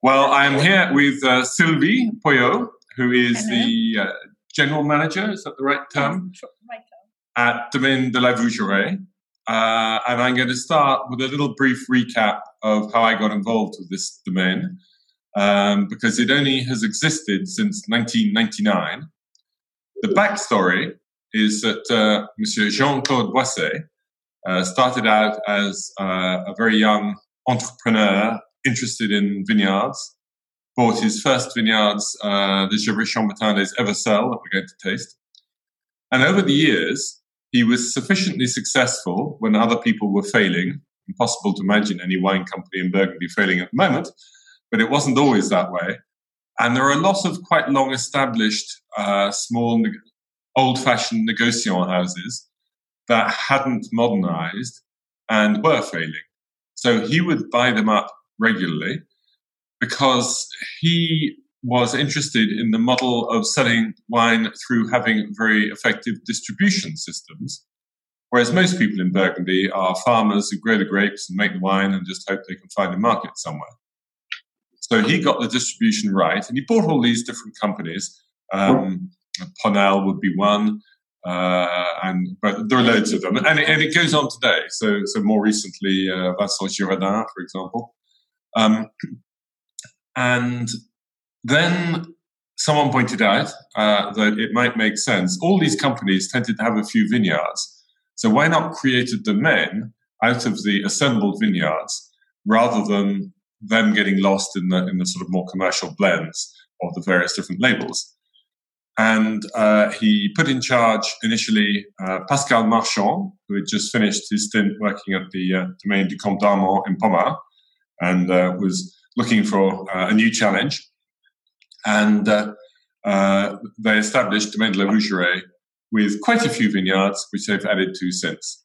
Well, I'm here with uh, Sylvie Poillot, who is Hello. the uh, general manager, is that the right term? Yes, right term. At Domaine de la Vougeraie. Uh, and I'm going to start with a little brief recap of how I got involved with this domain, um, because it only has existed since 1999. The backstory is that uh, Monsieur Jean-Claude Boisset uh, started out as uh, a very young entrepreneur interested in vineyards, bought his first vineyards, uh, the Gevrey Chambertin des Evocelles that we're going to taste. And over the years, he was sufficiently successful when other people were failing. Impossible to imagine any wine company in Burgundy failing at the moment, but it wasn't always that way. And there are a lot of quite long established, uh, small, old fashioned negociant houses that hadn't modernized and were failing. So he would buy them up regularly because he was interested in the model of selling wine through having very effective distribution systems. Whereas most people in Burgundy are farmers who grow the grapes and make the wine and just hope they can find a market somewhere. So he got the distribution right and he bought all these different companies. Um, would be one. Uh, and but there are loads of them, and it, and it, goes on today. So, so more recently, uh, Vincent Girardin, for example, um, and then someone pointed out uh, that it might make sense. All these companies tended to have a few vineyards, so why not create a domain out of the assembled vineyards rather than them getting lost in the in the sort of more commercial blends of the various different labels? And uh, he put in charge initially uh, Pascal Marchand, who had just finished his stint working at the uh, Domaine du Comte d'Armand in Pommard and uh, was looking for uh, a new challenge. And uh, they established Domaine de la Vougeraie with quite a few vineyards, which they've added to since.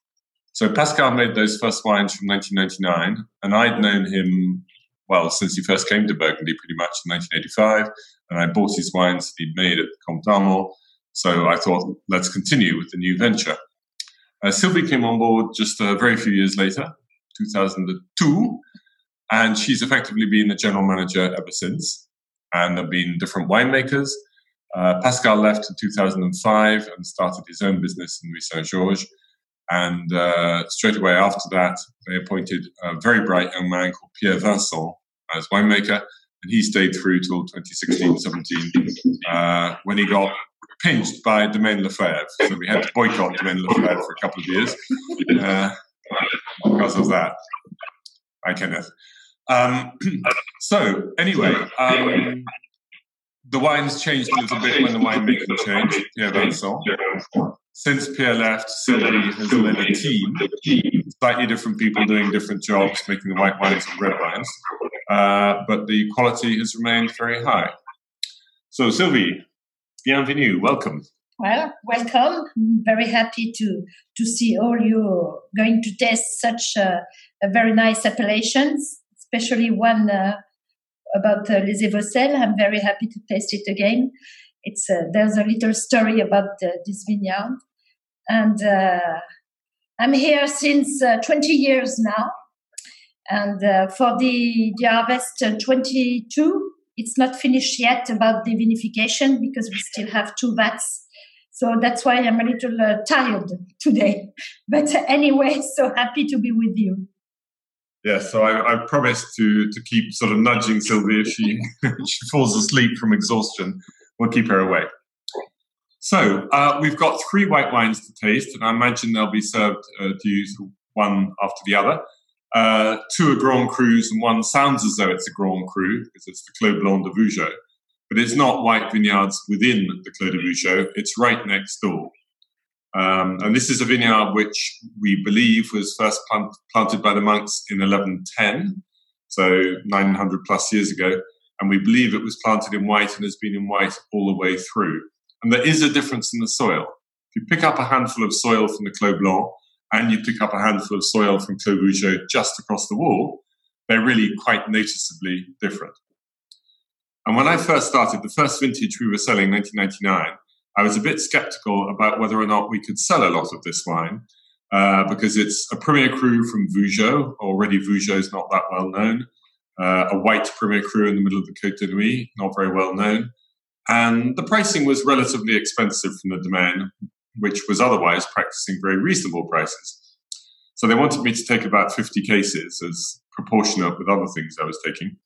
So Pascal made those first wines from 1999, and I'd known him well since he first came to Burgundy, pretty much in 1985 and I bought his wines that he'd made at Comte. So I thought, let's continue with the new venture. Uh, Sylvie came on board just a very few years later, 2002, and she's effectively been the general manager ever since. And there have been different winemakers. Uh, Pascal left in 2005 and started his own business in Nuits Saint Georges. And uh, straight away after that, they appointed a very bright young man called Pierre Vincent as winemaker and he stayed through till 2016 17 uh, when he got pinched by Domaine Leflaive. So we had to boycott Domaine Leflaive for a couple of years uh, because of that. Hi, Kenneth. Um, so, anyway, um, the wines changed a little bit when the winemaking changed, Pierre Vincent. Since Pierre left, Sylvie has led a team, slightly different people doing different jobs, making the white wines and red wines. Uh, but the quality has remained very high. So, Sylvie, bienvenue, welcome. Well, welcome. I'm very happy to to see all you going to test such a, a very nice appellations, especially one uh, about uh, Les Evocelles. I'm very happy to taste it again. It's uh, there's a little story about this vineyard, and uh, I'm here since uh, 20 years now. And uh, for the, the harvest uh, 22, it's not finished yet about the vinification because we still have two vats. So that's why I'm a little uh, tired today. But anyway, so happy to be with you. Yeah, so I, I promised to to keep sort of nudging Sylvie if she she falls asleep from exhaustion. We'll keep her awake. So uh, we've got three white wines to taste, and I imagine they'll be served uh, to you one after the other. Uh, two are Grand Crus, and one sounds as though it's a Grand Cru because it's the Clos Blanc de Vougeot. But it's not white vineyards within the Clos de Vougeot, it's right next door. Um, and this is a vineyard which we believe was first plant- planted by the monks in 1110, so 900 plus years ago. And we believe it was planted in white and has been in white all the way through. And there is a difference in the soil. If you pick up a handful of soil from the Clos Blanc, and you pick up a handful of soil from Clos Vougeot just across the wall, they're really quite noticeably different. And when I first started, the first vintage we were selling, 1999, I was a bit skeptical about whether or not we could sell a lot of this wine uh, because it's a Premier Cru from Vougeot. Already, Vougeot is not that well known. uh, a white Premier Cru in the middle of the Côte de Nuits, not very well known. And the pricing was relatively expensive from the domain, which was otherwise practicing very reasonable prices. So they wanted me to take about 50 cases as proportionate with other things I was taking.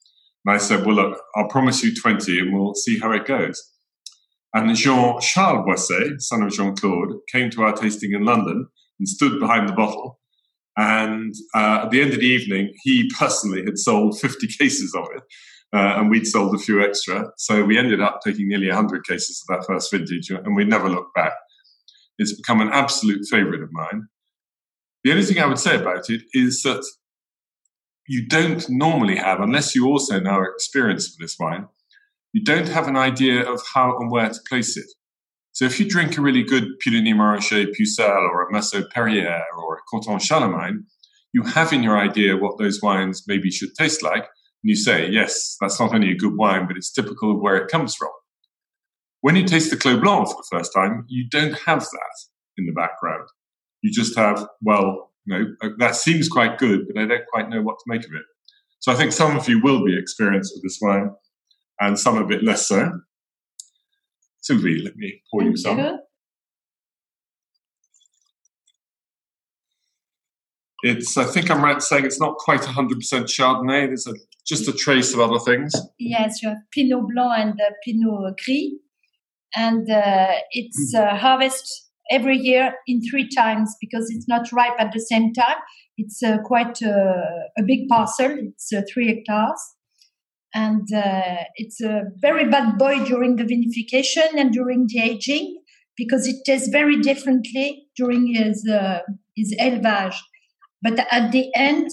And I said, well, look, I'll promise you 20 and we'll see how it goes. And Jean Charles Boisset, son of Jean Claude, came to our tasting in London and stood behind the bottle. And uh, at the end of the evening, he personally had sold 50 cases of it. Uh, and we'd sold a few extra. So we ended up taking nearly 100 cases of that first vintage, and we never looked back. It's become an absolute favorite of mine. The only thing I would say about it is that you don't normally have, unless you also now are experienced with this wine, you don't have an idea of how and where to place it. So if you drink a really good Puligny Montrachet Pucelle or a Meursault Perrières or a Corton Charlemagne, you have in your idea what those wines maybe should taste like. And you say, yes, that's not only a good wine, but it's typical of where it comes from. When you taste the Clos Blanc for the first time, you don't have that in the background. You just have, well, you know, uh, that seems quite good, but I don't quite know what to make of it. So I think some of you will be experienced with this wine and some a bit less so. Sylvie, let me pour you some. It's, I think I'm right saying it's not quite 100% Chardonnay. There's a, just a trace of other things. Yes, you have Pinot Blanc and uh, Pinot Gris. And uh, it's uh, harvested every year in three times because it's not ripe at the same time. It's uh, quite uh, a big parcel. It's uh, three hectares and uh, it's a very bad boy during the vinification and during the aging because it tastes very differently during his uh, his élevage. But at the end,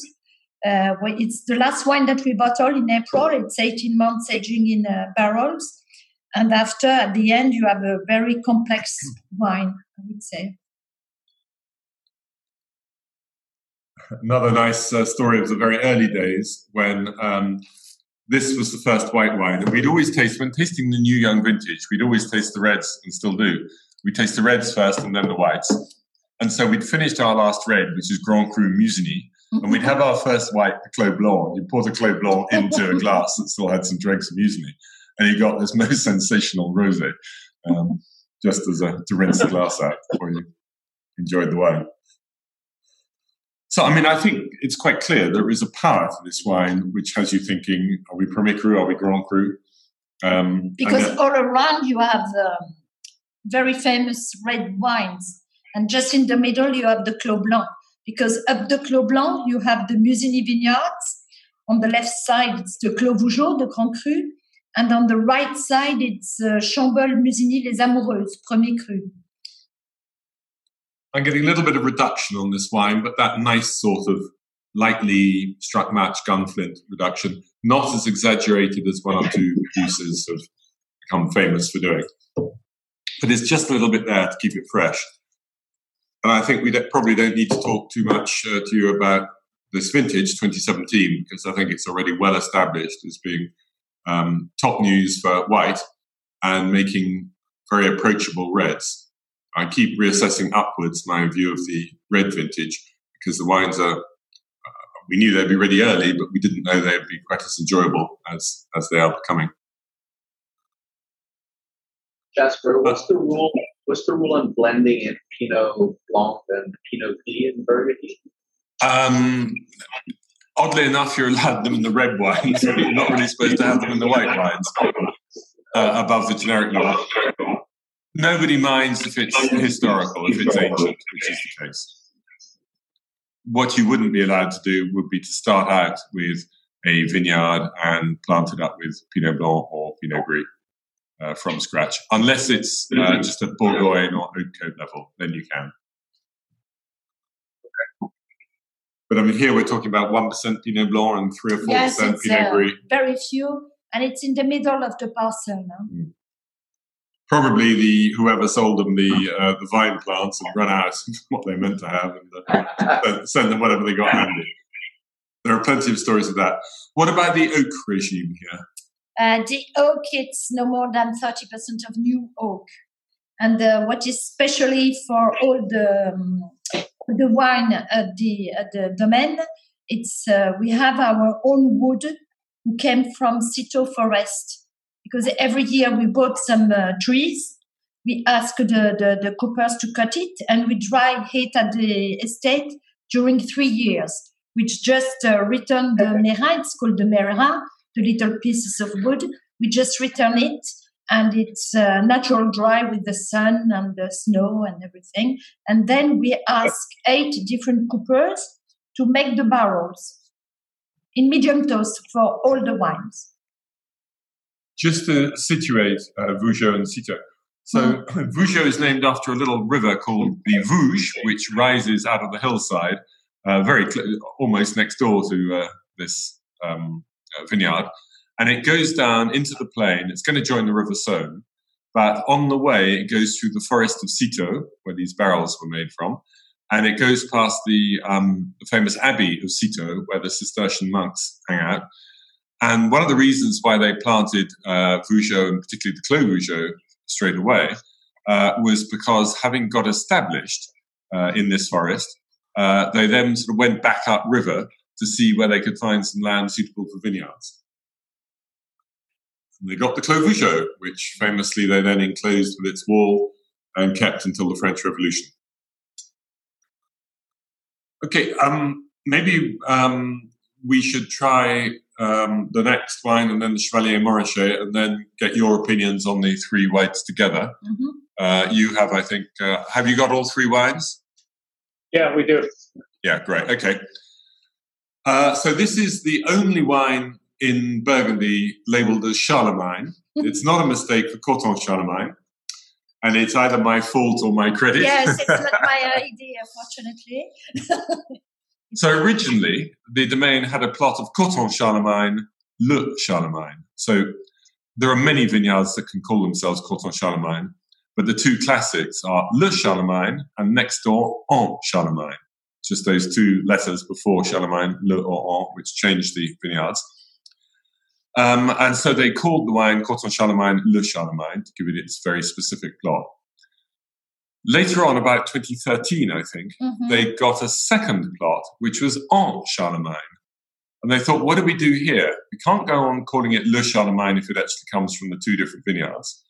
uh, it's the last wine that we bottle in April. It's 18 months aging in uh, barrels, and after at the end you have a very complex wine. I would say. Another nice uh, story of the very early days when. Um, this was the first white wine. And we'd always taste, when tasting the new young vintage, we'd always taste the reds and still do. We taste the reds first and then the whites. And so we'd finished our last red, which is Grand Cru Musigny, and we'd have our first white, the Clos Blanc. You pour the Clos Blanc into a glass that still had some dregs of Musigny. And you got this most sensational rosé, um, just as a, to rinse the glass out before you enjoyed the wine. So, I mean, I think it's quite clear there is a power to this wine which has you thinking, are we Premier Cru, are we Grand Cru? Um, because all around you have the very famous red wines, and just in the middle you have the Clos Blanc. Because up the Clos Blanc you have the Musigny vineyards. On the left side it's the Clos Vougeot, the Grand Cru, and on the right side it's uh, Chambolle Musigny Les Amoureuses, Premier Cru. I'm getting a little bit of reduction on this wine, but that nice sort of lightly struck match gunflint reduction, not as exaggerated as one or two producers have become famous for doing. But it's just a little bit there to keep it fresh. And I think we probably don't need to talk too much uh, to you about this vintage 2017 because I think it's already well established as being um, top news for white and making very approachable reds. I keep reassessing upwards my view of the red vintage because the wines are. Uh, we knew they'd be ready early, but we didn't know they'd be quite as enjoyable as as they are becoming. Jasper, what's the rule? What's the rule on blending in Pinot Blanc and Pinot Gris in Burgundy? Um, oddly enough, you're allowed them in the red wines. you're not really supposed to have them in the white wines uh, above the generic law. Nobody minds if it's historical, if it's ancient, which is the case. What you wouldn't be allowed to do would be to start out with a vineyard and plant it up with Pinot Blanc or Pinot Gris uh, from scratch, unless it's uh, mm-hmm. just at Bourgogne or Haute Côte level, then you can. But I mean, here we're talking about 1% Pinot Blanc and 3 or 4% yes, Pinot uh, Gris. Very few, and it's in the middle of the parcel now. Mm probably the whoever sold them the uh, the vine plants and run out of what they meant to have and uh, send them whatever they got handy. There are plenty of stories of that. What about the oak regime here? Uh, the oak, it's no more than 30% of new oak. And uh, what is especially for all the um, the wine at the at the domain, it's uh, we have our own wood who came from Citeaux Forest. Because every year we bought some uh, trees, we asked the, the, the coopers to cut it, and we dry it at the estate during three years, which just uh, return the merrain, it's called the merrain, the little pieces of wood. We just return it, and it's uh, natural dry with the sun and the snow and everything. And then we ask eight different coopers to make the barrels in medium toast for all the wines. Just to situate uh, Vougeot and Citeaux. So mm. Vougeot is named after a little river called the Vouge, which rises out of the hillside, uh, very cl- almost next door to uh, this um, uh, vineyard, and it goes down into the plain. It's going to join the River Saône, but on the way it goes through the forest of Citeaux, where these barrels were made from, and it goes past the, um, the famous abbey of Citeaux, where the Cistercian monks hang out. And one of the reasons why they planted uh, Vougeot, and particularly the Clos Vougeot, straight away, uh, was because having got established uh, in this forest, uh, they then sort of went back up river to see where they could find some land suitable for vineyards. And they got the Clos Vougeot, which famously they then enclosed with its wall and kept until the French Revolution. Okay, um, maybe um, we should try um, the next wine and then the Chevalier Montrachet and then get your opinions on the three whites together. Mm-hmm. Uh, you have, I think, uh, have you got all three wines? Yeah, we do. Yeah, great. Okay. Uh, so this is the only wine in Burgundy labeled as Charlemagne. it's not a mistake for Corton Charlemagne and it's either my fault or my credit. Yes, it's not my idea, fortunately. so originally, the domain had a plot of Corton Charlemagne, Le Charlemagne. So there are many vineyards that can call themselves Corton Charlemagne, but the two classics are Le Charlemagne and next door En Charlemagne. Just those two letters before Charlemagne, Le or En, which changed the vineyards. Um, and so they called the wine Corton Charlemagne Le Charlemagne to give it its very specific plot. Later on, about 2013, I think, mm-hmm. they got a second plot, which was En Charlemagne. And they thought, what do we do here? We can't go on calling it Le Charlemagne if it actually comes from the two different vineyards.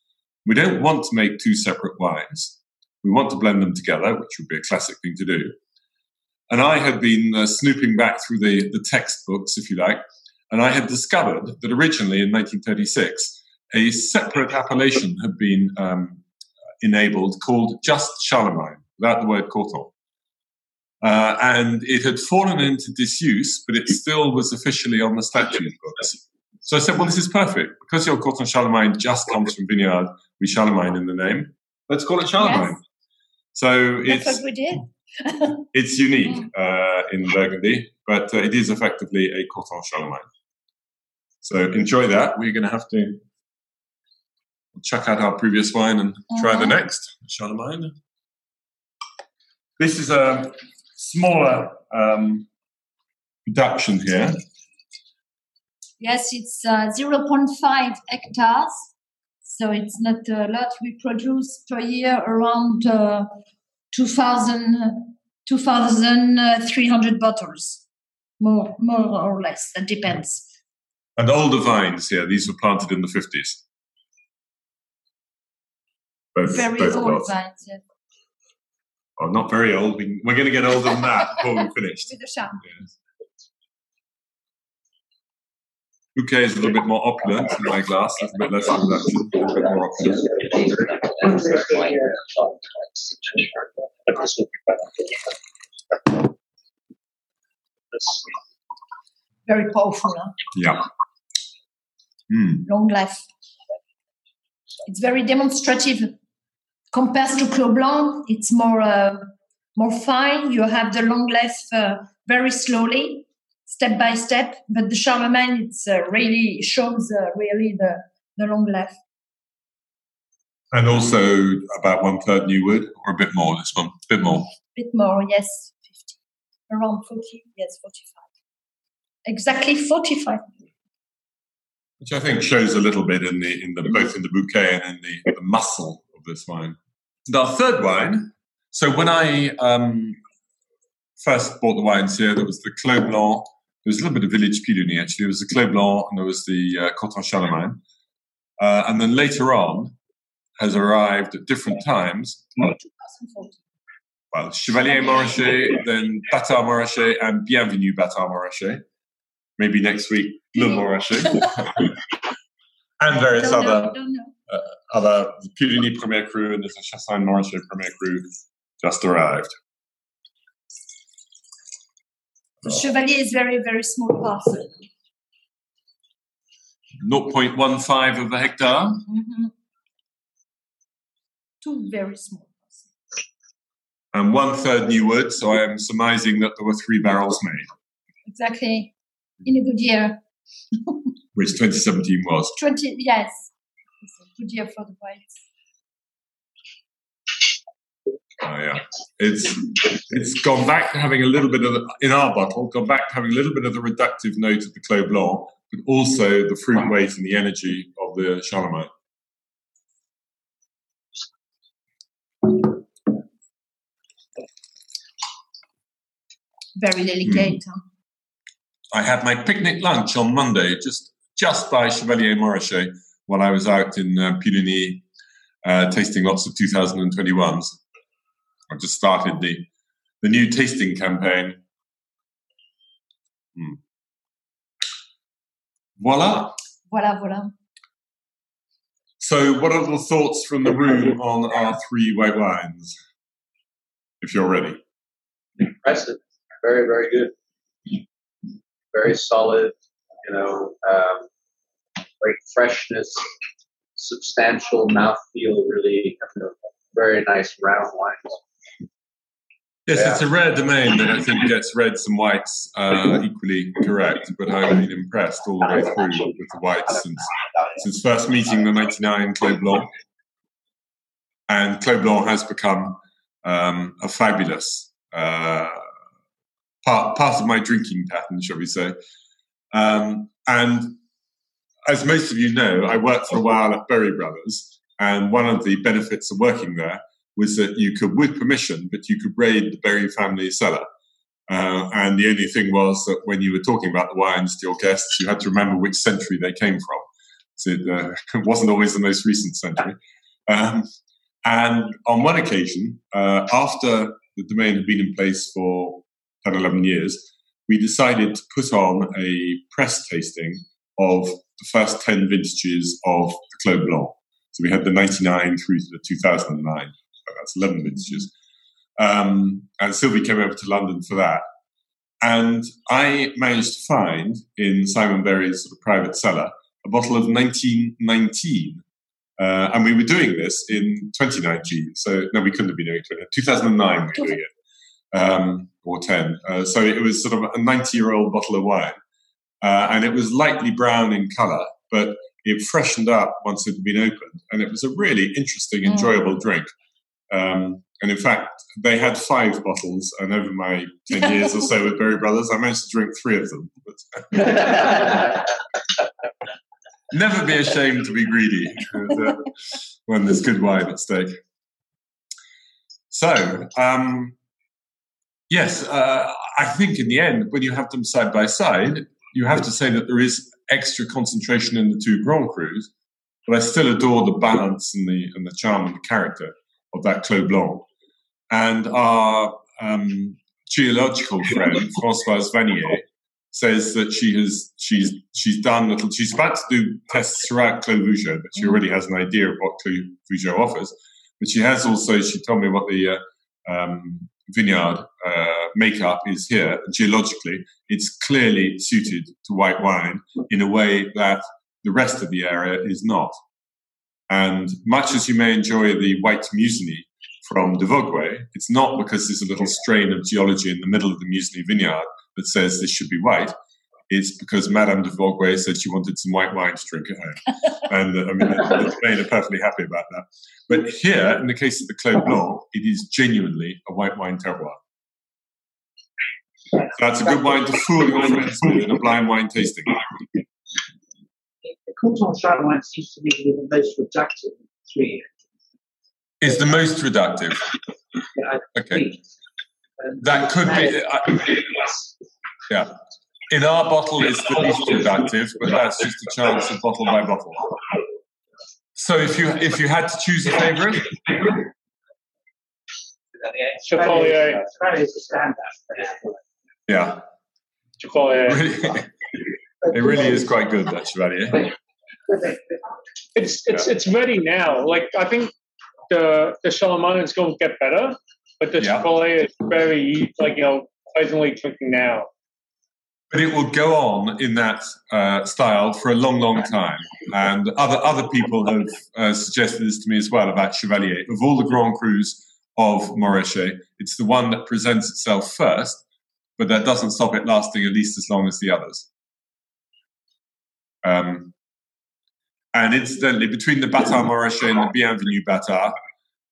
We don't want to make two separate wines. We want to blend them together, which would be a classic thing to do. And I had been uh, snooping back through the, the textbooks, if you like, and I had discovered that originally in 1936, a separate appellation had been um, enabled called just Charlemagne, without the word Corton. Uh, and it had fallen into disuse, but it still was officially on the statute books. So I said, well, this is perfect. Because your Corton Charlemagne just comes from Vineyard with Charlemagne in the name, let's call it Charlemagne. Yes. So That's it's, what we did. it's unique uh, in Burgundy, but uh, it is effectively a Corton Charlemagne. So enjoy that. We're going to have to check out our previous wine and try the uh-huh. next Charlemagne. This is a smaller um, production here. Yes, it's uh, 0.5 hectares, so it's not a lot. We produce per year around uh, 2,000, 2,300 bottles, more, more or less. That depends. And older vines, yeah, these were planted in the 50s. Both, very both old plots. vines, yeah. Oh, not very old. We, are going to get older than that before we're finished. With sham. Yes. Bouquet is a little bit more opulent in my glass. A bit less production, a little bit more opulent. Very powerful. Huh? Yeah. Mm. Long life. It's very demonstrative. Compared to Clos Blanc, it's more uh, more fine. You have the long life uh, very slowly, step by step. But the Charlemagne, it's uh, really shows uh, really the the long life. And also about one third new wood, or a bit more. This one, a bit more. A bit more, yes, fifty, around forty, yes, forty-five, exactly forty-five which I think shows a little bit in the in the both in the bouquet and in the, the muscle of this wine. Our third wine. So when I um, first bought the wines here, there was the Clos Blanc There was a little bit of village Puligny actually. There was the Clos Blanc and there was the uh, Corton Charlemagne. Uh, and then later on has arrived at different times. Well, Chevalier Montrachet, then Bâtard Montrachet, and Bienvenue Bâtard Montrachet. Maybe next week, Le Montrachet. and various other know. uh, other Puligny Premier Cru and there's a Chassagne Montrachet Premier Cru just arrived. The Chevalier is very, very small parcel. 0.15 of a hectare. Mhm. Two very small parcels. and one third new wood. So I am surmising that there were three barrels made, Exactly. In a good year. which 2017 was. 20, yes. It's a good year for the whites. Oh yeah, it's it's gone back to having a little bit of the, in our bottle, gone back to having a little bit of the reductive note of the Clos Blanc, but also the fruit weight and the energy of the Charlemagne. Very hmm. delicate. huh? I had my picnic lunch on Monday, just just by Chevalier Montrachet, while I was out in uh, Puligny, uh, tasting lots of 2021s. I've just started the the new tasting campaign. Hmm. Voila. Voilà, voilà. So, what are the thoughts from the room on our three white wines? If you're ready. Impressive. Very, very good. Very solid, you know, um, great freshness, substantial mouthfeel, really kind of very nice round wines. Yes, Yeah. it's a rare domain that I think gets reds and whites uh, equally correct, but I've been impressed all the way through with the whites since since first meeting the 99 Clos Blanc. And Clos Blanc has become um, a fabulous uh, part, part of my drinking pattern, shall we say. Um, and as most of you know, I worked for a while at Berry Brothers, and one of the benefits of working there was that you could, with permission, but you could raid the Berry family cellar. Uh, and the only thing was that when you were talking about the wines to your guests, you had to remember which century they came from. So it, uh, it wasn't always the most recent century. Um, and on one occasion, uh, after the domain had been in place for 10, 11 years, we decided to put on a press tasting of the first 10 vintages of the Clos Blanc. So we had the 99 through to the 2009. So that's 11 vintages. Um, and Sylvie came over to London for that. And I managed to find in Simon Berry's sort of private cellar a bottle of 1919. Uh, and we were doing this in 2019. So, no, we couldn't have been doing it. 2009 we were doing it, um, or 10. Uh, so it was sort of a 90 year old bottle of wine. Uh, and it was lightly brown in color, but it freshened up once it had been opened. And it was a really interesting, Mm. enjoyable drink. Um, and in fact, they had five bottles, and over my 10 years or so with Berry Brothers, I managed to drink three of them. Never be ashamed to be greedy uh, when there's good wine at stake. So, um, yes, uh, I think in the end, when you have them side by side, you have to say that there is extra concentration in the two Grand Crus, but I still adore the balance and the and the charm and the character of that Clos Blanc. And our um, geological friend Françoise Vannier says that she has she's she's done little she's about to do tests throughout Clos Vougeot, but she already has an idea of what Clos Vougeot offers. But she has also she told me what the uh, um, vineyard uh, makeup is here. Geologically, it's clearly suited to white wine in a way that the rest of the area is not. And much as you may enjoy the white Musigny from de Vogüé, it's not because there's a little strain of geology in the middle of the Musigny vineyard that says this should be white. It's because Madame de Vogüé said she wanted some white wine to drink at home. and uh, I mean, the, the Spain are perfectly happy about that. But here, in the case of the Clos Blanc, it is genuinely a white wine terroir. So that's a good wine to fool your friends with in a blind wine tasting. The Corton Charlemagne seems to be the most reductive of the three. Is the most reductive. Okay. That could be. Madame- I, yeah. In our bottle, it's the least productive, but that's just a chance of bottle by bottle. So if you if you had to choose a favorite, Chevalier. Chevalier is a yeah, Chevalier. it really is quite good that Chevalier. It's it's it's ready now. Like I think the the Charlemagne is going to get better, but the Yeah. Is very like you know pleasantly drinking now. But it will go on in that uh, style for a long, long time. And other other people have uh, suggested this to me as well about Chevalier. Of all the Grand Crus of Montrachet, it's the one that presents itself first, but that doesn't stop it lasting at least as long as the others. Um, and incidentally, between the Bâtard Montrachet and the Bienvenue Bâtard,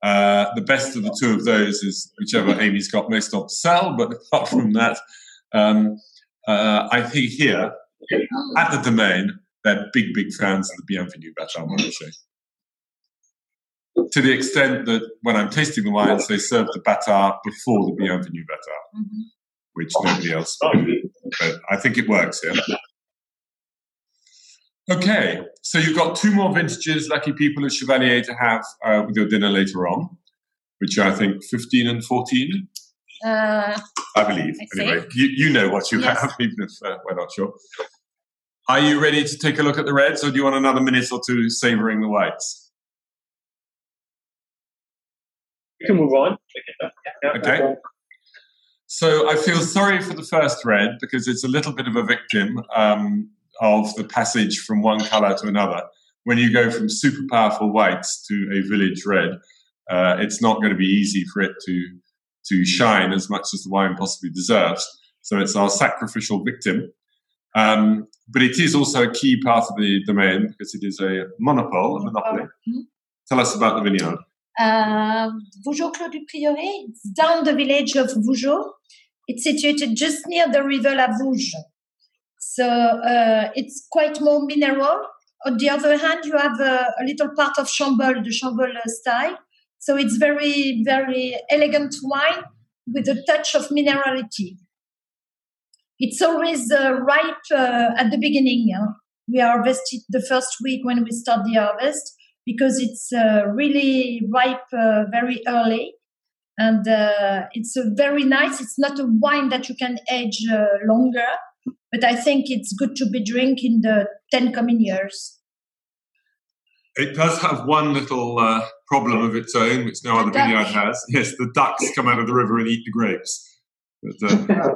uh, the best of the two of those is whichever Amy's got most of to sell. But apart from that, um, uh, I think here at the domain, they're big, big fans of the Bienvenue Bâtard Montrachet. To the extent that when I'm tasting the wines, they serve the Bâtard before the Bienvenue Bâtard, Mhm. which nobody else will. But I think it works here. Okay, so you've got two more vintages, lucky people of Chevalier, to have uh, with your dinner later on, which are, I think 15 and 14. Uh, I believe. I anyway, you, you know what you Yes. have, even if uh, we're not sure. Are you ready to take a look at the reds, or do you want another minute or two savouring the whites? We can move on. Okay. So I feel sorry for the first red because it's a little bit of a victim um, of the passage from one colour to another. When you go from super powerful whites to a village red, uh, it's not going to be easy for it to to shine as much as the wine possibly deserves. So it's our sacrificial victim. Um, but it is also a key part of the domain because it is a monopole, a monopoly. Mhm. Tell us about the vineyard. uh, Vougeot-Clos du Prieuré, it's down the village of Vougeot. It's situated just near the river La Vouge. So uh, it's quite more mineral. On the other hand, you have a, a little part of Chambolle, the Chambolle uh, style. So it's very, very elegant wine with a touch of minerality. It's always uh, ripe uh, at the beginning. We harvest it the first week when we start the harvest because it's uh, really ripe uh, very early. And uh, it's a very nice, it's not a wine that you can age uh, longer, but I think it's good to be drink in the 10 coming years. It does have one little uh, problem of its own, which no The other duck. vineyard has. Yes, the ducks come out of the river and eat the grapes. But, uh,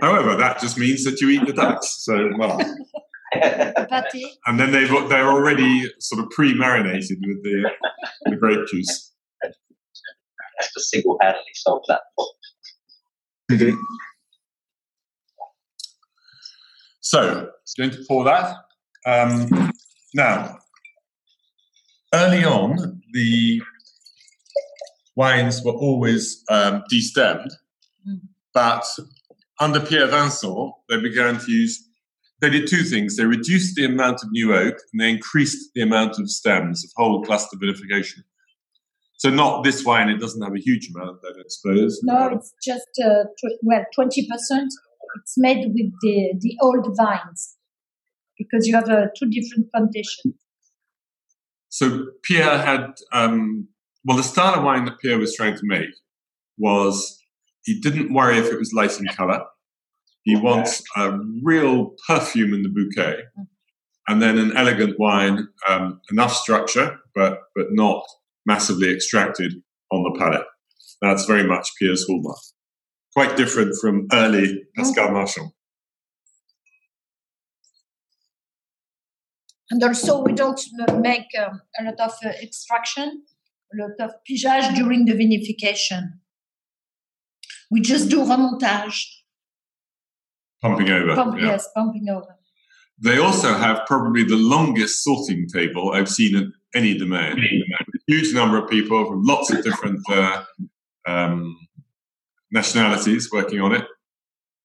however, that just means that you eat the ducks. So, well, and then they've they're already sort of pre-marinated with the the grape juice. That's to single-handedly solve that problem. So, going to pour that. Um, now, early on, the wines were always um, destemmed, Mm. but under Pierre Vincent, they began to use. They did two things. They reduced the amount of new oak and they increased the amount of stems of whole cluster vinification. So, not this wine, it doesn't have a huge amount, I don't suppose. No, it's just, uh, tw- well, 20%. It's made with the, the old vines because you have uh, two different plantations. So Pierre had, um, well, the style of wine that Pierre was trying to make was he didn't worry if it was light in color. He wants a real perfume in the bouquet, and then an elegant wine, um, enough structure, but but not massively extracted on the palate. That's very much Pierre's hallmark. Quite different from early Pascal Marchand. And also, we don't uh, make um, a lot of uh, extraction, a lot of pigeage during the vinification. We just do remontage, Pumping over. pump, yeah. yes, pumping over. They also have probably the longest sorting table I've seen at any domain. A huge number of people from lots of different uh, um, nationalities working on it.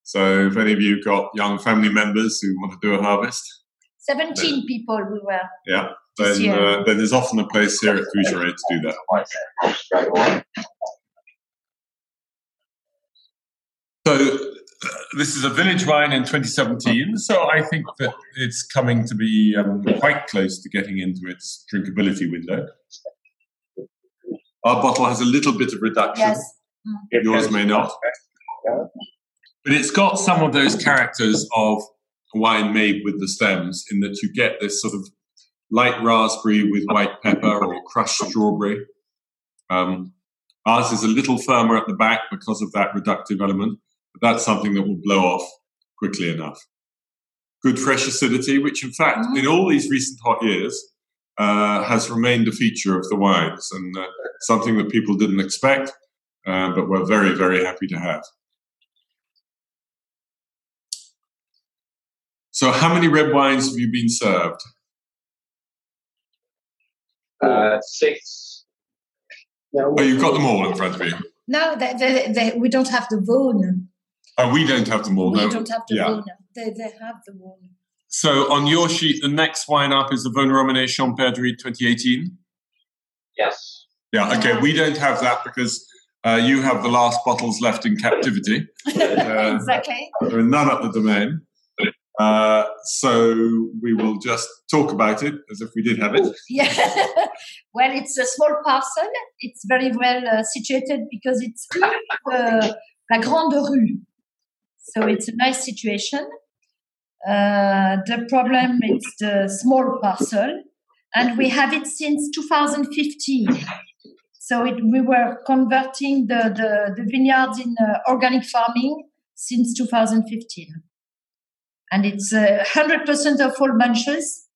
So, if any of you got young family members who want to do a harvest, 17 people we were. yeah, then, uh, then there's often a place here at Vougeraie to do that. Straight away. So, this is a village wine in 2017, so I think that it's coming to be um, quite close to getting into its drinkability window. Our bottle has a little bit of reduction. Yes. Yours may not. But it's got some of those characters of wine made with the stems, in that you get this sort of light raspberry with white pepper or crushed strawberry. Um, ours is a little firmer at the back because of that reductive element, but that's something that will blow off quickly enough. Good fresh acidity, which in fact, mm-hmm. in all these recent hot years, uh, has remained a feature of the wines and uh, something that people didn't expect, uh, but we're very, very happy to have. So, how many red wines have you been served? Uh, six. Oh, you've got them all in front of you. No, they, they, they, we don't have the Vosne. Oh, we don't have them all. We no. don't have the yeah. Vosne. They, they have the Vosne. So on your sheet, the next wine up is the Vosne Romanée Champs Perdrix 2018. Yes. Yeah. Okay. We don't have that because uh, you have the last bottles left in captivity. Uh, exactly. There are none at the domain. Uh, so we will just talk about it as if we did have it. Yeah. well, it's a small parcel. It's very well uh, situated because it's uh, La Grande Rue. So it's a nice situation. Uh, the problem is the small parcel, and we have it since 2015. So it, we were converting the, the, the vineyards in uh, organic farming since 2015 and it's uh, 100% of all bunches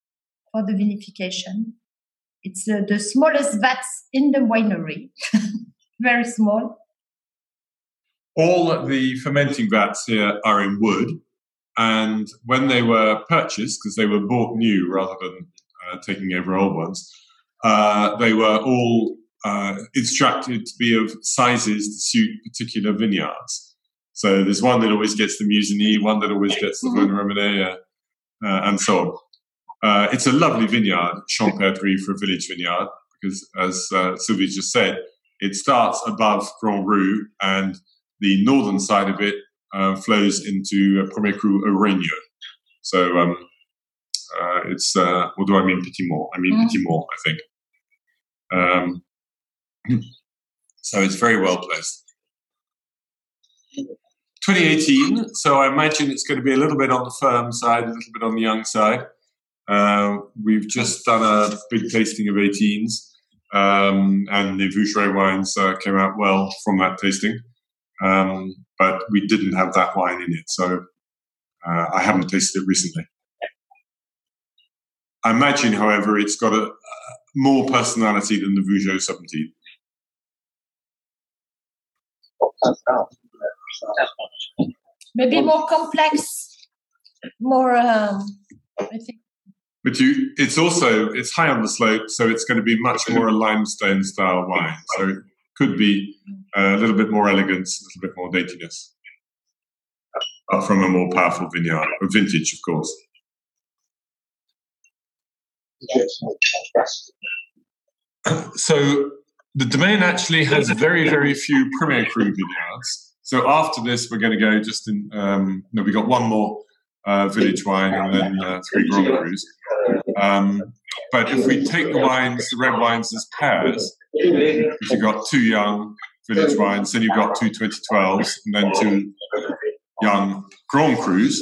for the vinification. It's uh, the smallest vats in the winery, very small. All the fermenting vats here are in wood, and when they were purchased, because they were bought new rather than uh, taking over old ones, uh, they were all uh, instructed to be of sizes to suit particular vineyards. So there's one that always gets the Musigny, one that always gets the Vosne Romanée, uh, uh, and so on. Uh, it's a lovely vineyard, Champs Perdrix for a village vineyard, because as uh, Sylvie just said, it starts above Grand Rue and the northern side of it uh, flows into uh, Premier Cru aux Reignots. So um, uh, it's, uh, what do I mean Petits Monts? I mean mm. Petits Monts, I think. Um, so it's very well placed. 2018, so I imagine it's going to be a little bit on the firm side, a little bit on the young side. Uh, we've just done a big tasting of 18s, um, and the Vougeraie wines uh, came out well from that tasting. Um, but we didn't have that wine in it, so uh, I haven't tasted it recently. I imagine, however, it's got a, more personality than the Vougeot 17. Maybe more complex, more. Um, I think. But you, it's also it's high on the slope, so it's going to be much more a limestone style wine. So it could be a little bit more elegance, a little bit more daintiness, but from a more powerful vineyard, a vintage, of course. So the domain actually has very, very few Premier Cru vineyards. So after this, we're going to go just in. Um, no, we got one more uh, village wine and then uh, three Grand Crus. Um, but if we take the wines, the red wines as pairs, you've got two young village wines, then you've got two 2012s, and then two young Grand Crus.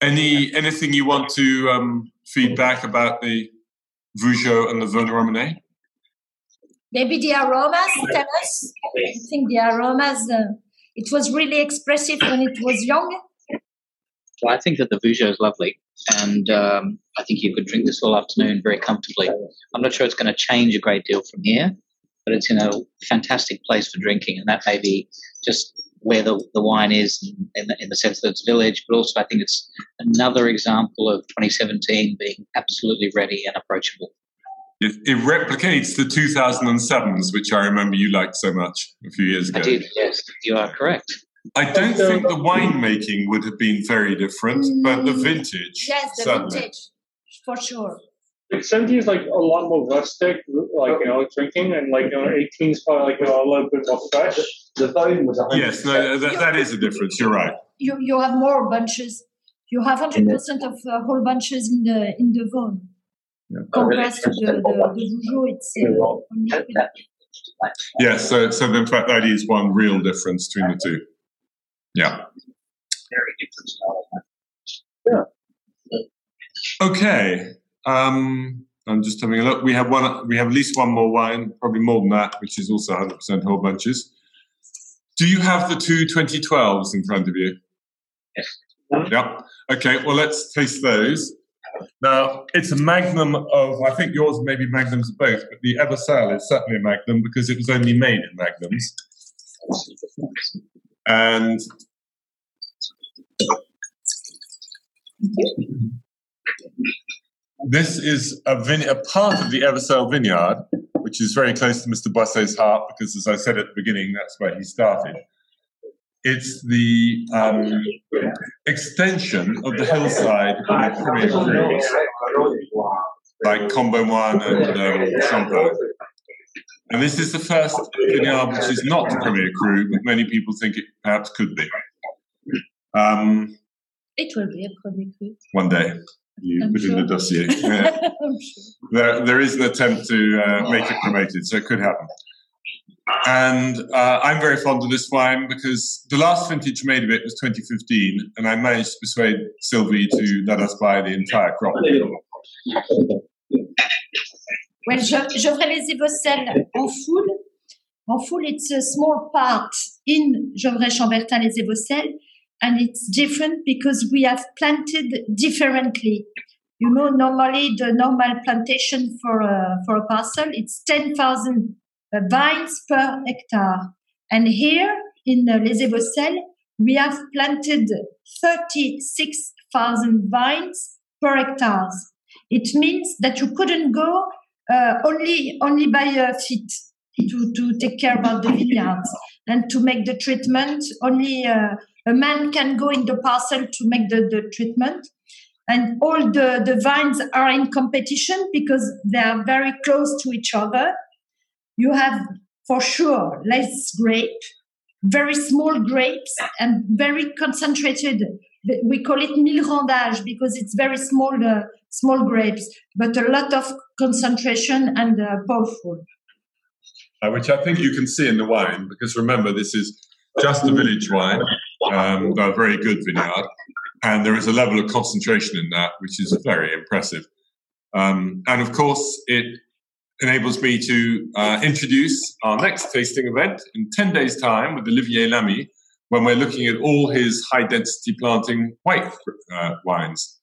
Any anything you want to um, feedback about the Vougeot and the Romanée? Maybe the aromas tell us. I think the aromas, uh, it was really expressive when it was young. Well, I think that the Vougeot is lovely, and um, I think you could drink this all afternoon very comfortably. I'm not sure it's going to change a great deal from here, but it's in a fantastic place for drinking, and that may be just where the, the wine is in the, in the sense that it's village, but also I think it's another example of 2017 being absolutely ready and approachable. It, it, replicates the 2007s, which I remember you liked so much a few years ago. I did, yes, you are correct. I don't think the winemaking would have been very different, but the vintage. Yes, the certainly. vintage, for sure. seventy is like a lot more rustic, like you know, drinking, and like you know, eighteen is probably like you know, a little bit more fresh. The volume was Yes, no, that, that is a difference. You're right. You you have more bunches. You have hundred percent of uh, whole bunches in the in the Vosne. Yeah. Compared to the the, the Vougeot, it's uh, only Yes, so so in fact that is one real difference between the two. Yeah. very. Okay. Um, I'm just having a look. We have one. We have at least one more wine, probably more than that, which is also 100% whole bunches. Do you have the two 2012s in front of you? Yes. Yep. Okay. Well, let's taste those. Now, it's a magnum of. I think yours may be magnums of both, but the Evocelles is certainly a magnum because it was only made in magnums. And this is a, vine- a part of the Evocelles vineyard, which is very close to Mr. Boisset's heart because, as I said at the beginning, that's where he started. It's the um, extension of the hillside of the Premier Crus, like Combe aux Moines and um, Champagne. And this is the first vineyard which is not the Premier Cru, but many people think it perhaps could be. Um, It will be a premier cru. one day, you I'm put in the dossier. Yeah. Sure. there, there is an attempt to uh, make it promoted, so it could happen. And uh, I'm very fond of this wine because the last vintage made of it was 2015, and I managed to persuade Sylvie to let us buy the entire crop. Well, Je- Gevrey les Évocelles en full. En full, it's a small part in Gevrey Chambertin les Évocelles, and it's different because we have planted differently. You know, normally the normal plantation for a, for a parcel, it's 10,000 uh, vines per hectare. And here in Les Évocelles, we have planted 36,000 vines per hectare. It means that you couldn't go uh, only only by uh, feet to, to take care about the vineyards and to make the treatment. Only uh, a man can go in the parcel to make the, the treatment. And all the, the vines are in competition because they are very close to each other. You have for sure less grape, very small grapes, and very concentrated. We call it millerandage because it's very small, uh, small grapes, but a lot of concentration and uh, powerful. uh, which I think you can see in the wine, because remember, this is just a village wine, um, a very good vineyard, and there is a level of concentration in that which is very impressive. Um, and of course, it enables me to uh, introduce our next tasting event in 10 days' time with Olivier Lamy, when we're looking at all his high density planting white uh, wines.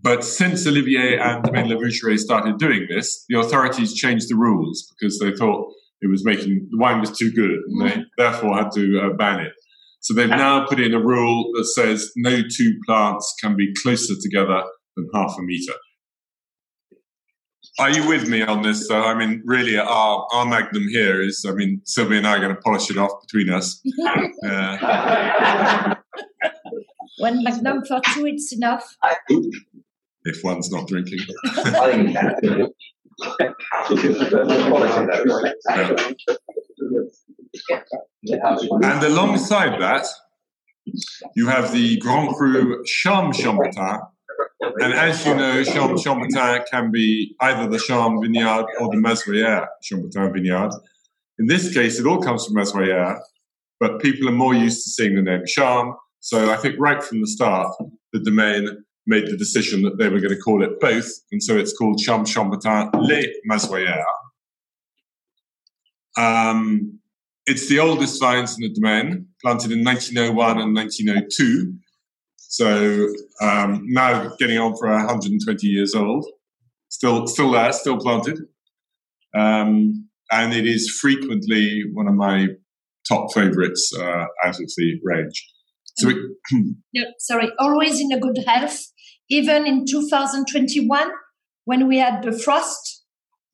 But since Olivier and Domaine Le Vougeraie started doing this, the authorities changed the rules because they thought it was making the wine was too good, and they therefore had to uh, ban it. So they've now put in a rule that says no two plants can be closer together than half a meter. Are you with me on this? So, I mean, really, our, our magnum here is, I mean, Sylvia and I are going to polish it off between us. Uh, One magnum for two, it's enough. if one's not drinking. I think you can. And alongside that, you have the Grand Cru Charme Chambertin. And as you know, Chambertin can be either the Charme Vineyard or the Mazoyères Chambertin Vineyard. In this case, it all comes from Mazoyères, but people are more used to seeing the name Charme. So I think right from the start, the domain made the decision that they were going to call it both. And so it's called Charme Chambertin Les Mazoyères. Um, it's the oldest vines in the domain, planted in 1901 and 1902. So um, now getting on for 120 years old. Still, still there, still planted. Um, and it is frequently one of my top favorites uh, out of the range. So it, sorry, always in a good health. Even in 2021, when we had the frost,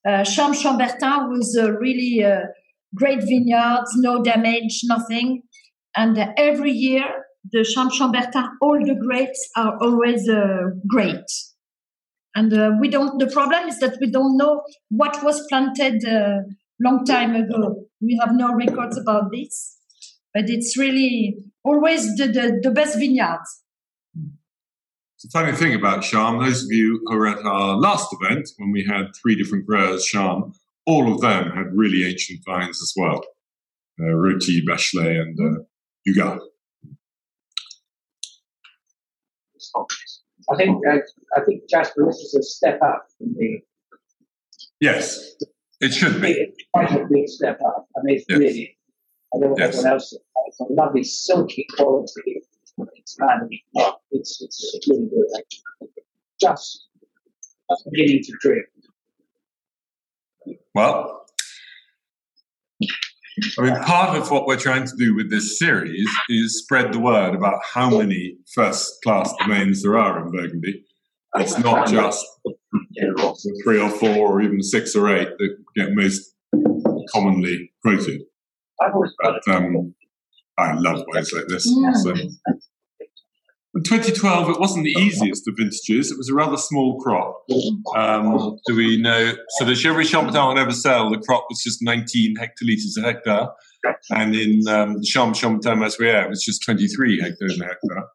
uh, Charme Chambertin was uh, really uh, great vineyards, no damage, nothing. And uh, every year, the Charme Chambertin, all the grapes are always uh, great. and uh, we don't. The problem is that we don't know what was planted a long time ago. We have no records about this, but it's really always the the, the best vineyards. It's a funny thing about Charme. Those of you who were at our last event when we had three different growers, Charme, all of them had really ancient vines as well. Uh, Roty, Bachelet, and uh, Hugat. I think uh, I think Jasper, this is a step up from the. Yes, it should be. It's quite a big step up. I mean, it's Yes. really. I don't know what Yes. everyone else. It's a lovely silky quality. It's and it's it's really good. actually. Just just beginning to drip. Well, I mean, part of what we're trying to do with this series is spread the word about how many first class domains there are in Burgundy. It's not just three or four or even six or eight that get most commonly quoted. I've always got But um, I love wines like this. Mm. So. In 2012, it wasn't the easiest of vintages. It was a rather small crop. Um, do we know? So the Gevrey Chambertin and Evocelles, the crop was just 19 hectolitres a hectare. And in um, the Charme Chambertin Mazoyères, it was just 23 hectares a hectare.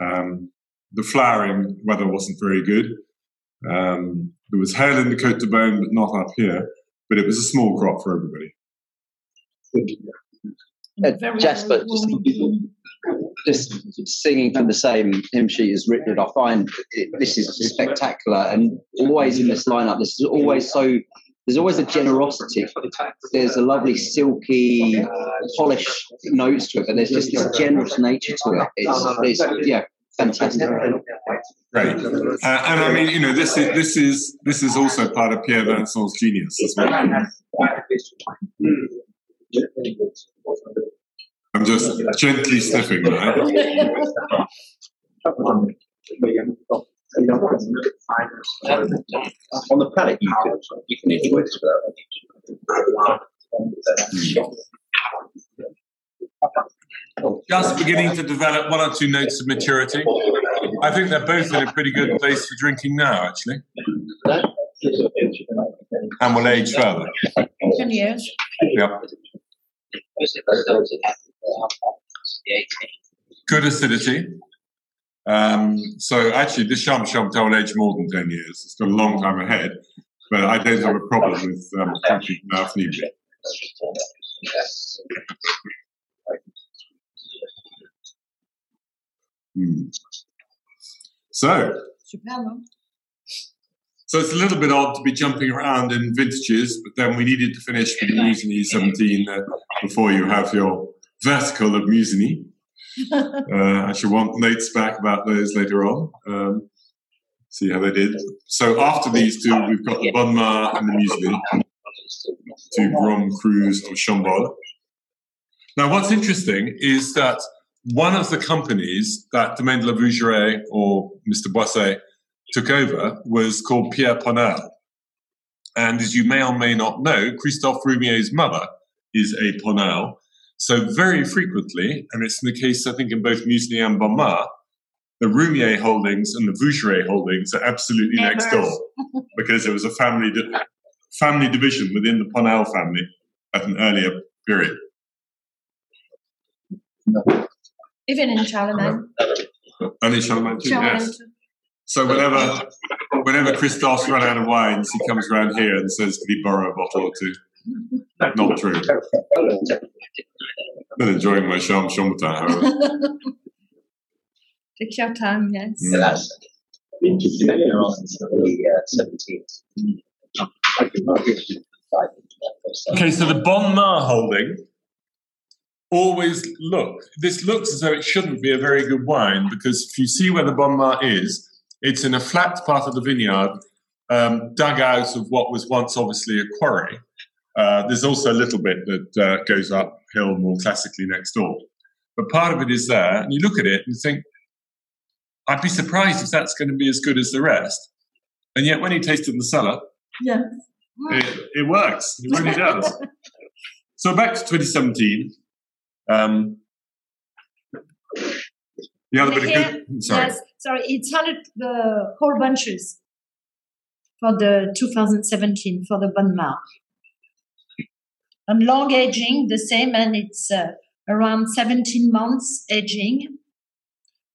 Um, the flowering weather wasn't very good. Um, there was hail in the Côte de Beaune, but not up here. But it was a small crop for everybody. Uh, Jasper, warming. Just singing from the same hymn sheet as Richard, I find it, this is spectacular. And always in this lineup, this is always so. There's always a generosity. There's a lovely silky, polished notes to it, but there's just this generous nature to it. It's, it's yeah, fantastic. Great. Uh, and I mean, you know, this is this is this is also part of Pierre Vincent's genius as well. I'm just gently sniffing, right? On the palate, you can you can enjoy this without Just beginning to develop one or two notes of maturity. I think they're both in a pretty good place for drinking now, actually, and will age further. Ten years. Yep. Good acidity. Um, so actually, this Charme Chambertin will age more than 10 years. It's got a long time ahead, but I don't have a problem with um, drinking now if. Hmm. So? So it's a little bit odd to be jumping around in vintages, but then we needed to finish with Musigny 17 uh, before you have your vertical of Musigny. Uh, I should want notes back about those later on. Um, see how they did. So after these two, we've got the Bonnes Mares and the Musigny, two Grands Crus of Chambolle. Now, what's interesting is that one of the companies that Domaine de la Vougeraie or Mr. Boisset took over was called Pierre Ponnelle. And as you may or may not know, Christophe Roumier's mother is a Ponnelle. So very frequently, and it's in the case, I think, in both Musigny and Bonnes Mares, the Roumier holdings and the Vougeraie holdings are absolutely next door because it was a family di- family division within the Ponnelle family at an earlier period. Even in Charlemagne. Only Charlemagne too, Charlemagne yes. So whenever whenever Christophe's run out of wines, he comes around here and says, "Can he borrow a bottle or two? Not true. Not enjoying my Chambertin, however. Take your time, yes. Mm. Okay, so the Bon Bonnes Mares holding always look. This looks as though it shouldn't be a very good wine because if you see where the Bon Bonnes Mares is, it's in a flat part of the vineyard, um, dug out of what was once obviously a quarry. Uh, there's also a little bit that uh, goes uphill more classically next door, but part of it is there, and you look at it and you think, I'd be surprised if that's going to be as good as the rest. And yet, when you taste it in the cellar, Yeah. it, it works. It really does. so back to 2017. Um, the other bit of good. Sorry. Yes, sorry, it's 100 the whole bunches for the 2017 for the Bonnes And long aging, the same, and it's uh, around 17 months aging.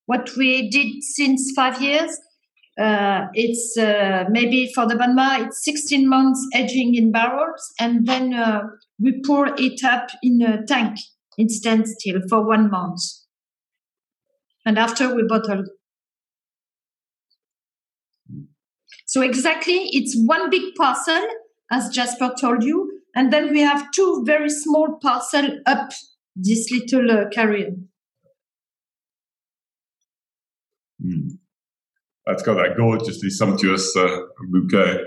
What we did since five years, uh, it's uh, maybe for the Bonnes it's 16 months aging in barrels, and then uh, we pour it up in a tank in standstill for one month. And after we bottle. So exactly, it's one big parcel, as Jasper told you, and then we have two very small parcel up this little uh, carrier. Mm. That's got that gorgeously sumptuous uh, bouquet.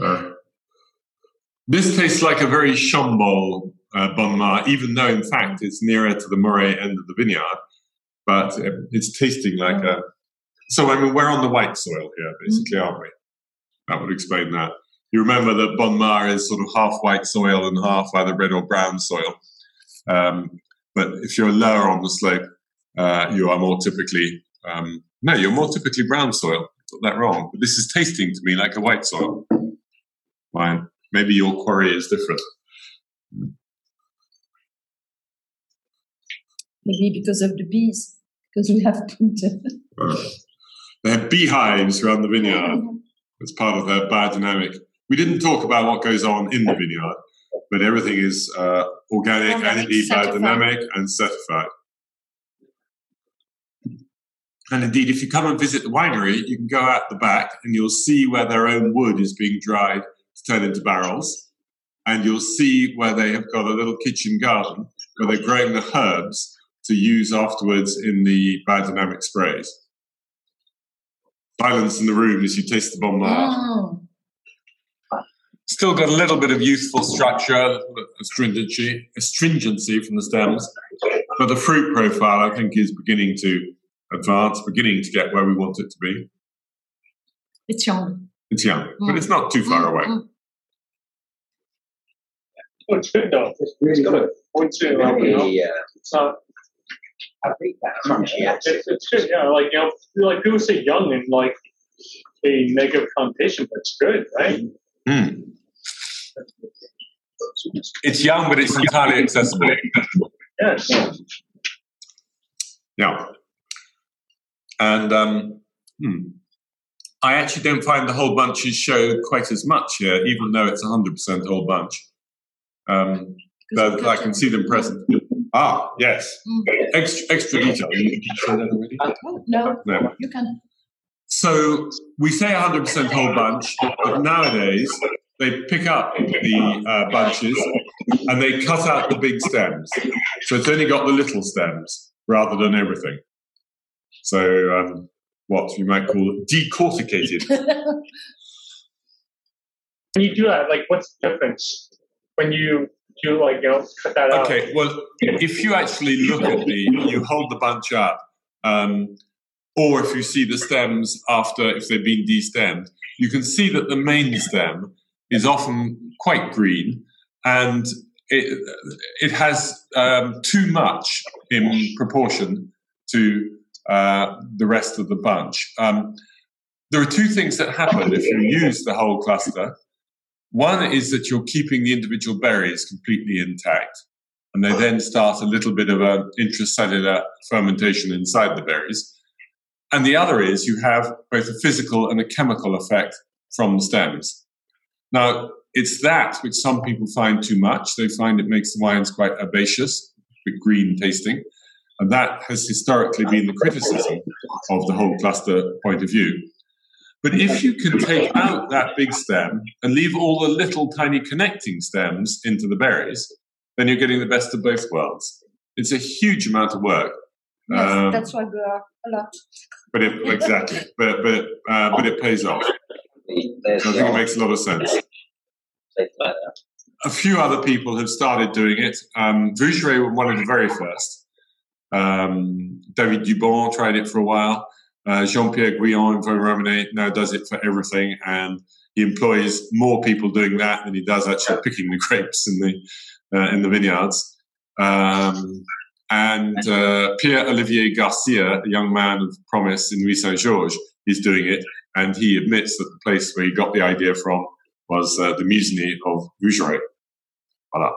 Uh, this tastes like a very Chambolle uh, Bonnes even though in fact it's nearer to the Morey end of the vineyard. But uh, it's tasting like a. So I mean, we're on the white soil here, basically, aren't we? That would explain that. You remember that Bonnes is sort of half white soil and half either red or brown soil. Um, but if you're lower on the slope, uh, you are more typically um, no, you're more typically brown soil. Got that wrong. But this is tasting to me like a white soil. Fine. Maybe your quarry is different. Maybe because of the bees, because we have put. uh, they have beehives around the vineyard. It's part of their biodynamic. We didn't talk about what goes on in the vineyard, but everything is uh, organic, organic, and indeed biodynamic and certified. And indeed, if you come and visit the winery, you can go out the back and you'll see where their own wood is being dried to turn into barrels. And you'll see where they have got a little kitchen garden where they're growing the herbs to use afterwards in the biodynamic sprays. Silence in the room as you taste the Bonnes Mares. Oh. Still got a little bit of youthful structure, astringency, astringency from the stems, but the fruit profile I think is beginning to advance, beginning to get where we want it to be. It's young. It's young, mm. but it's not too far mm. away. Mm. Oh, it's good though. It's got a point two. Yeah. It's not. I think that's it's, it's good, yeah. Like you know, like people say young and like a negative connotation, but it's good, right? Mm. It's young, but it's entirely accessible. Yes. Yeah. And um, hmm, I actually don't find the whole bunches show quite as much here, even though it's 100% whole bunch. Um, but I can see them present. Ah, yes. Mm. Extra, extra detail. Did you show that already? Oh, no, no, you can. So we say 100% whole bunch, but nowadays they pick up the uh, bunches and they cut out the big stems. So it's only got the little stems rather than everything. So, um, what you might call decorticated. when you do that, like, what's the difference when you do, like, you know, cut that out? Okay, well, if you actually look at the, you hold the bunch up, um, or if you see the stems after, if they've been destemmed, you can see that the main stem is often quite green and it, it has um, too much in proportion to uh, the rest of the bunch. Um, there are two things that happen if you use the whole cluster. One is that you're keeping the individual berries completely intact, and they then start a little bit of an intracellular fermentation inside the berries. And the other is you have both a physical and a chemical effect from the stems. Now, it's that which some people find too much. They find it makes the wines quite herbaceous, bit green tasting. And that has historically been the criticism of the whole cluster point of view. But if you can take out that big stem and leave all the little tiny connecting stems into the berries, then you're getting the best of both worlds. It's a huge amount of work. Yes, um, that's why we are a lot. But it, exactly, but but uh, but it pays off. I think it makes a lot of sense. A few other people have started doing it. Um, Vougeraie were one of the very first. Um, David Duband tried it for a while. Uh, Jean-Pierre Guyon in Vosne now does it for everything, and he employs more people doing that than he does actually picking the grapes in the uh, in the vineyards. Um, and uh, Pierre Olivier Garcia, a young man of promise in Nuits Saint Georges, is doing it, and he admits that the place where he got the idea from was uh, the Musigny of Vougeraie. Voilà.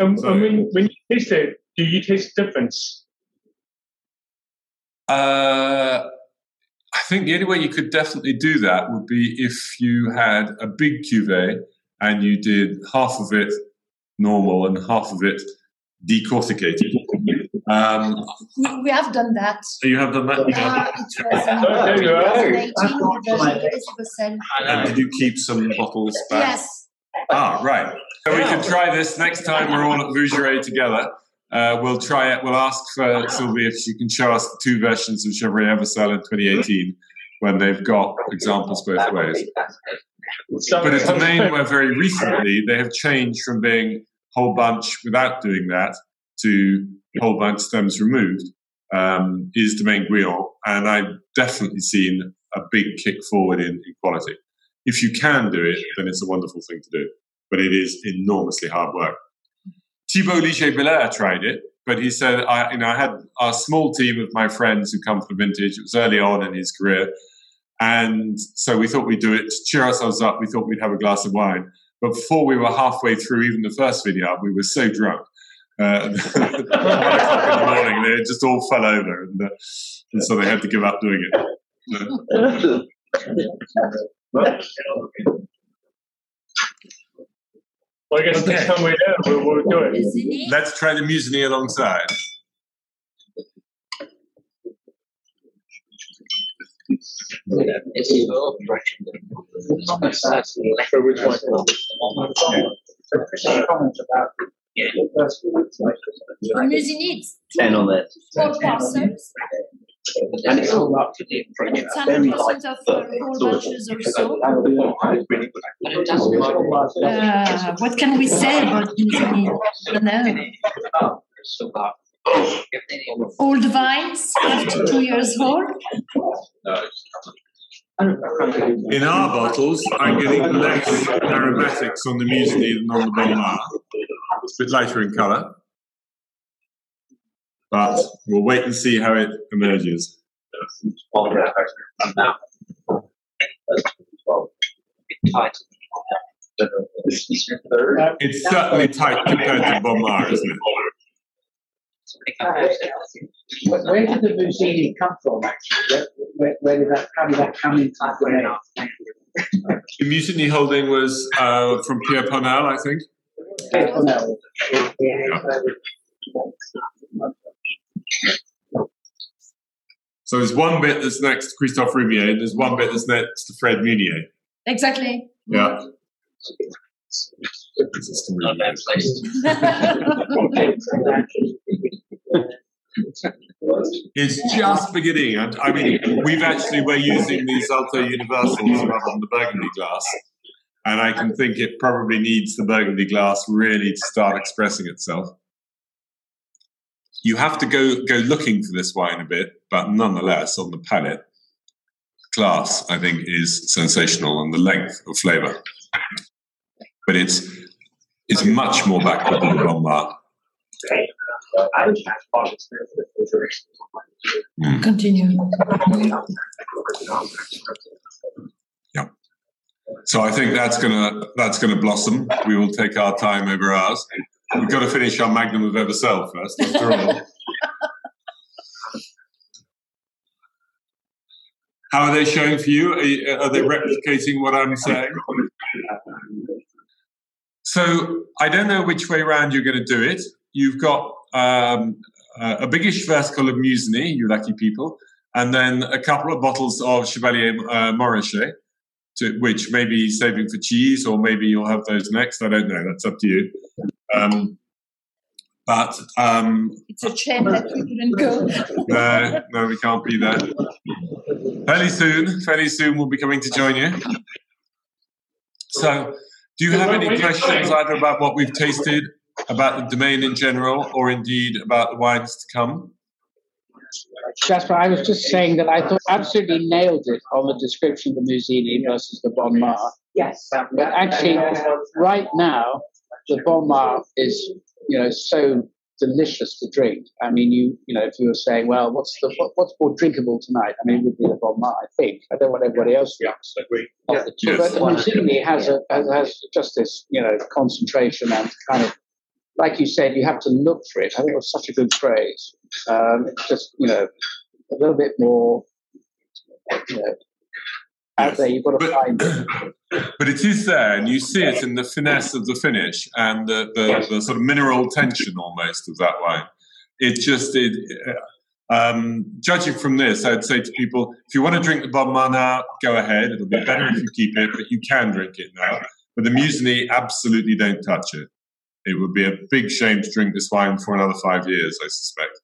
Um, so, when, when you taste it, do you taste difference? Uh, I think the only way you could definitely do that would be if you had a big cuvee and you did half of it normal and half of it decorticated. Um, we, we, have done that. You have done that? Uh, it was in And did you keep some bottles back? Yes. Ah, right. So we can try this next time we're all at Vougeraie together. Uh, we'll try it. We'll ask for Sylvie if she can show us the two versions of Gevrey les Evocelles in 2018 when they've got examples both ways. But at Domaine, where very recently they have changed from being whole bunch without doing that to whole bunch stems removed, um, is Domaine Guyon. And I've definitely seen a big kick forward in, in quality. If you can do it, then it's a wonderful thing to do. But it is enormously hard work. Thibault Liger-Belair tried it, but he said, I, you know, I had a small team of my friends who come from vintage. It was early on in his career. And so we thought we'd do it to cheer ourselves up. We thought we'd have a glass of wine. But before we were halfway through even the first video, we were so drunk. Uh, one o'clock in the morning, they just all fell over, and, uh, and so they had to give up doing it. Well, I guess okay. next time we do, we'll, we'll do it. Let's try the Musigny alongside. Musigny, ten on that. Four parcels. And it's all up to the approach. It's 100% of uh, whole batches or so. Uh, what can we say about Musigny? No. Old vines, 52 years old. In our bottles, I'm getting less aromatics on the Musigny than on the Bonnes It's a bit lighter in colour. But we'll wait and see how it emerges. It's certainly tight compared to Bonnes isn't it? where did the Musigny come from, actually? Where, where, did that, how did that come into the The Musigny holding was uh, from Pierre Ponnelle, I think. Pierre Ponnelle. So there's one bit that's next to Christophe Roumier, and there's one bit that's next to Fred Mugnier. Exactly. Yeah. it's just beginning. And I mean, we've actually, we're using these Zalto Universals rather than the Burgundy glass. And I can think it probably needs the Burgundy glass really to start expressing itself you have to go go looking for this wine a bit, but nonetheless, on the palate, glass I think is sensational and the length of flavour. But it's it's much more backward than the Bonnes mm. Continue. Yeah. So I think that's gonna that's gonna blossom. We will take our time over ours. We've got to finish our magnum of Evocelles first, after all. How are they showing for you? Are, are, they replicating what I'm saying? So I don't know which way around you're going to do it. You've got um, a biggish vertical of Musigny, you lucky people, and then a couple of bottles of Chevalier uh, Montrachet, to, which maybe saving for cheese, or maybe you'll have those next. I don't know. That's up to you. Um, but um, it's a shame that we couldn't go. no, no, we can't be there. Fairly soon, fairly soon, we'll be coming to join you. So, do you have any questions either about what we've tasted, about the domain in general, or indeed about the wines to come? Jasper, I was just saying that I thought absolutely nailed it on the description of the Musigny versus the Bonnes Mares. Yes. But actually, right now, the Bonnes Mares is, you know, so delicious to drink. I mean, you you know, if you were saying, well, what's the what, what's more drinkable tonight? I mean, it would be the Bon I think. I don't want everybody else thinks. Yeah, agree. Yeah. Yes. But has a has, has just this you know concentration and kind of like you said, you have to look for it. I think it was such a good phrase. Um, just you know, a little bit more. You know, out there, you've got to But- find it. But it is there, and you see it in the finesse of the finish and the, the, the sort of mineral tension almost of that wine. It just, it, uh, um, judging from this, I'd say to people, if you want to drink the Bonnes Mares now, go ahead. It'll be better if you keep it, but you can drink it now. But the Musigny, absolutely don't touch it. It would be a big shame to drink this wine for another five years, I suspect.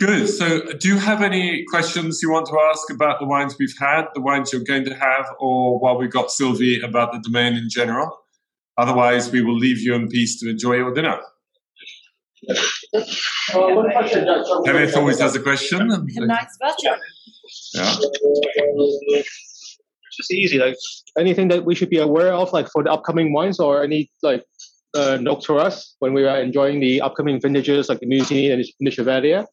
Good. So, do you have any questions you want to ask about the wines we've had, the wines you're going to have, or while we've got Sylvie about the domain in general? Otherwise, we will leave you in peace to enjoy your dinner. Kenneth always has a question. Nice version. Yeah. It's easy. Like anything that we should be aware of, like for the upcoming wines, or any like uh, notes for us when we are enjoying the upcoming vintages, like the Musigny and the Chevalier.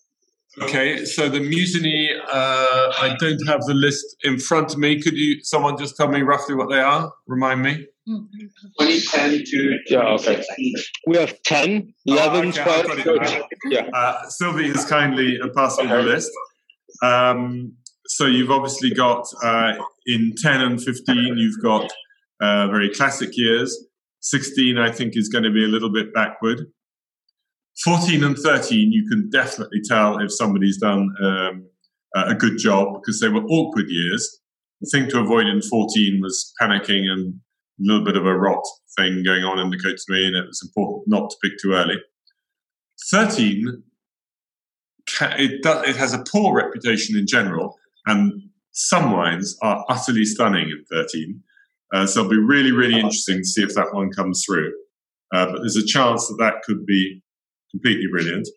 Okay, so the Musigny, uh, I don't have the list in front of me. Could you, someone just tell me roughly what they are? Remind me. 2010 to Yeah, okay. We have 10, 11, Oh, okay, 12, 13. Yeah. Uh, Sylvie has kindly uh, passed me the list. Um, so you've obviously got uh, in 10 and 15, you've got uh, very classic years. 16, I think, is going to be a little bit backward. 14 and 13, you can definitely tell if somebody's done um, a good job because they were awkward years. The thing to avoid in 14 was panicking and a little bit of a rot thing going on in the Côte d'Nuit, and it was important not to pick too early. 13, it, does, it has a poor reputation in general, and some wines are utterly stunning in 13. Uh, so it'll be really, really interesting to see if that one comes through. Uh, but there's a chance that that could be completely brilliant.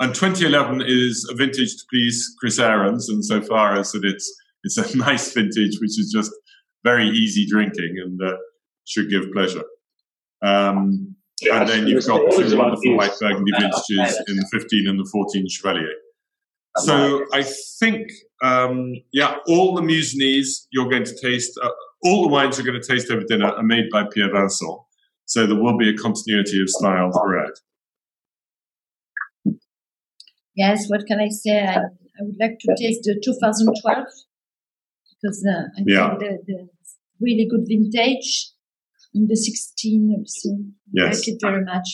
And 2011 is a vintage to please Chris Aarons, and so far as that it's it's a nice vintage, which is just very easy drinking and uh, should give pleasure. Um, and then you've got two wonderful white burgundy vintages in the 15 and the 14 Chevalier. So I think, um, yeah, all the Musigny's you're going to taste, uh, all the wines you're going to taste over dinner are made by Pierre Vincent. So there will be a continuity of style throughout. Yes, what can I say? I, I would like to taste the 2012 because uh, I Yeah. think the, the really good vintage. in the 16 also. I Yes. like it very much.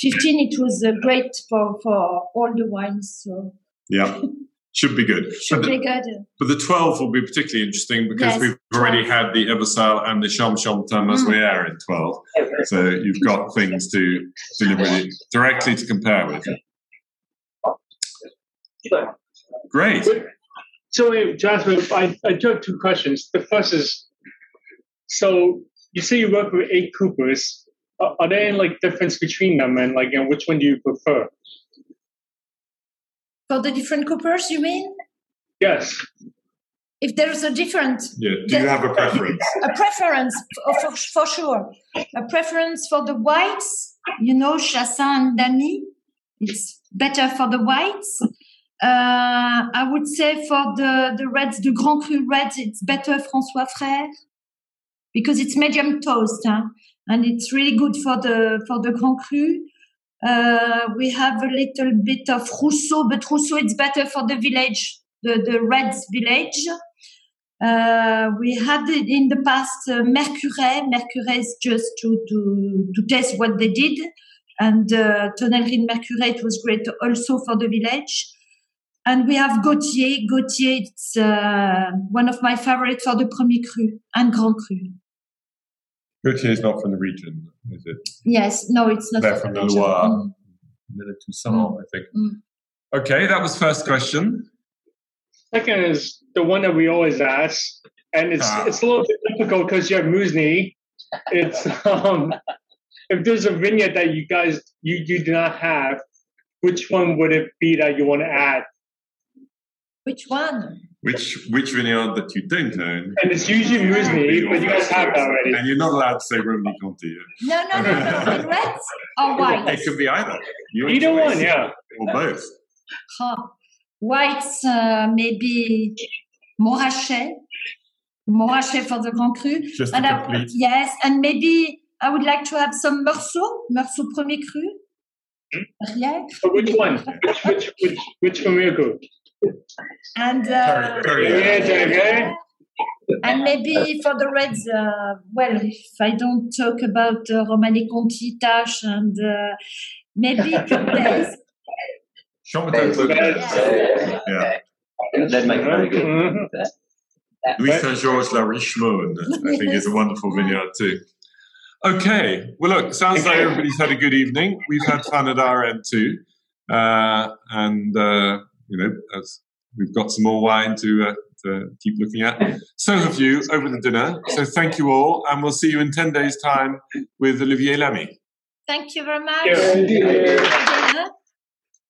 15, it was uh, great for, for all the wines, so Yeah, should be good. should But be the, good. but the 12 will be particularly interesting because Yes, we've already had the Evocelles and the Cham Chambertin Mazoyères in 12. So you've got things to deliberately, directly to compare with. Great. So, wait, Jasmine, I, I do have two questions. The first is so you say you work with eight Coopers. Are, are there any like difference between them, and like, and which one do you prefer? For the different coopers, you mean? Yes. If there's a different Yeah. Do you have a preference? a preference for, for, for sure a preference for the whites you know chassin and Damy it's better for the whites uh, i would say for the the reds the grand cru reds it's better françois frère because it's medium toast huh? and it's really good for the for the grand cru uh, we have a little bit of rousseau but rousseau it's better for the village the the reds village uh, we had in the past uh. Mercurey is just to, to, to test what they did. And uh, Tonnellerie de Mercurey it was great also for the village. And we have Gautier. Gautier, it's uh, one of my favorites for the Premier Cru and Grand Cru. Gautier is not from the region, is it? Yes, no, it's not. They're for from the region. Loire. Mm. Mille Toussaint, I think. Mm. Okay, that was first question. Second is the one that we always ask, and it's Ah. it's a little bit difficult because you have Musigny. It's um, if there's a vignette that you guys you you do not have, which one would it be that you want to add? Which one? Which which vineyard that you don't own? And it's usually Musigny, but you guys have that already. And you're not allowed to say Romanée Conti. No, no, no, no. In reds or white? It could be either. Your either choice. one, yeah. Or both. Huh. Whites, uh, maybe Montrachet. Montrachet for the Grand Cru. Just and I, yes, and maybe I would like to have some Meursault, Meursault Premier Cru. Yeah. So which one? Which which which which Premier Cru? And uh, yeah, and maybe for the Reds, uh, well, if I don't talk about uh, Romanée Conti, Tâche, and uh, maybe Cortez. Yeah. yeah. That makes very good. Mm-hmm. Nuits Saint Georges La Richemone, I think, is a wonderful vineyard too. Okay, well, look, sounds like everybody's had a good evening. We've had fun at our end too, uh, and uh, you know, as we've got some more wine to, uh, to keep looking at. So have you over the dinner. So thank you all, and we'll see you in ten days' time with Olivier Lamy. Thank you very much.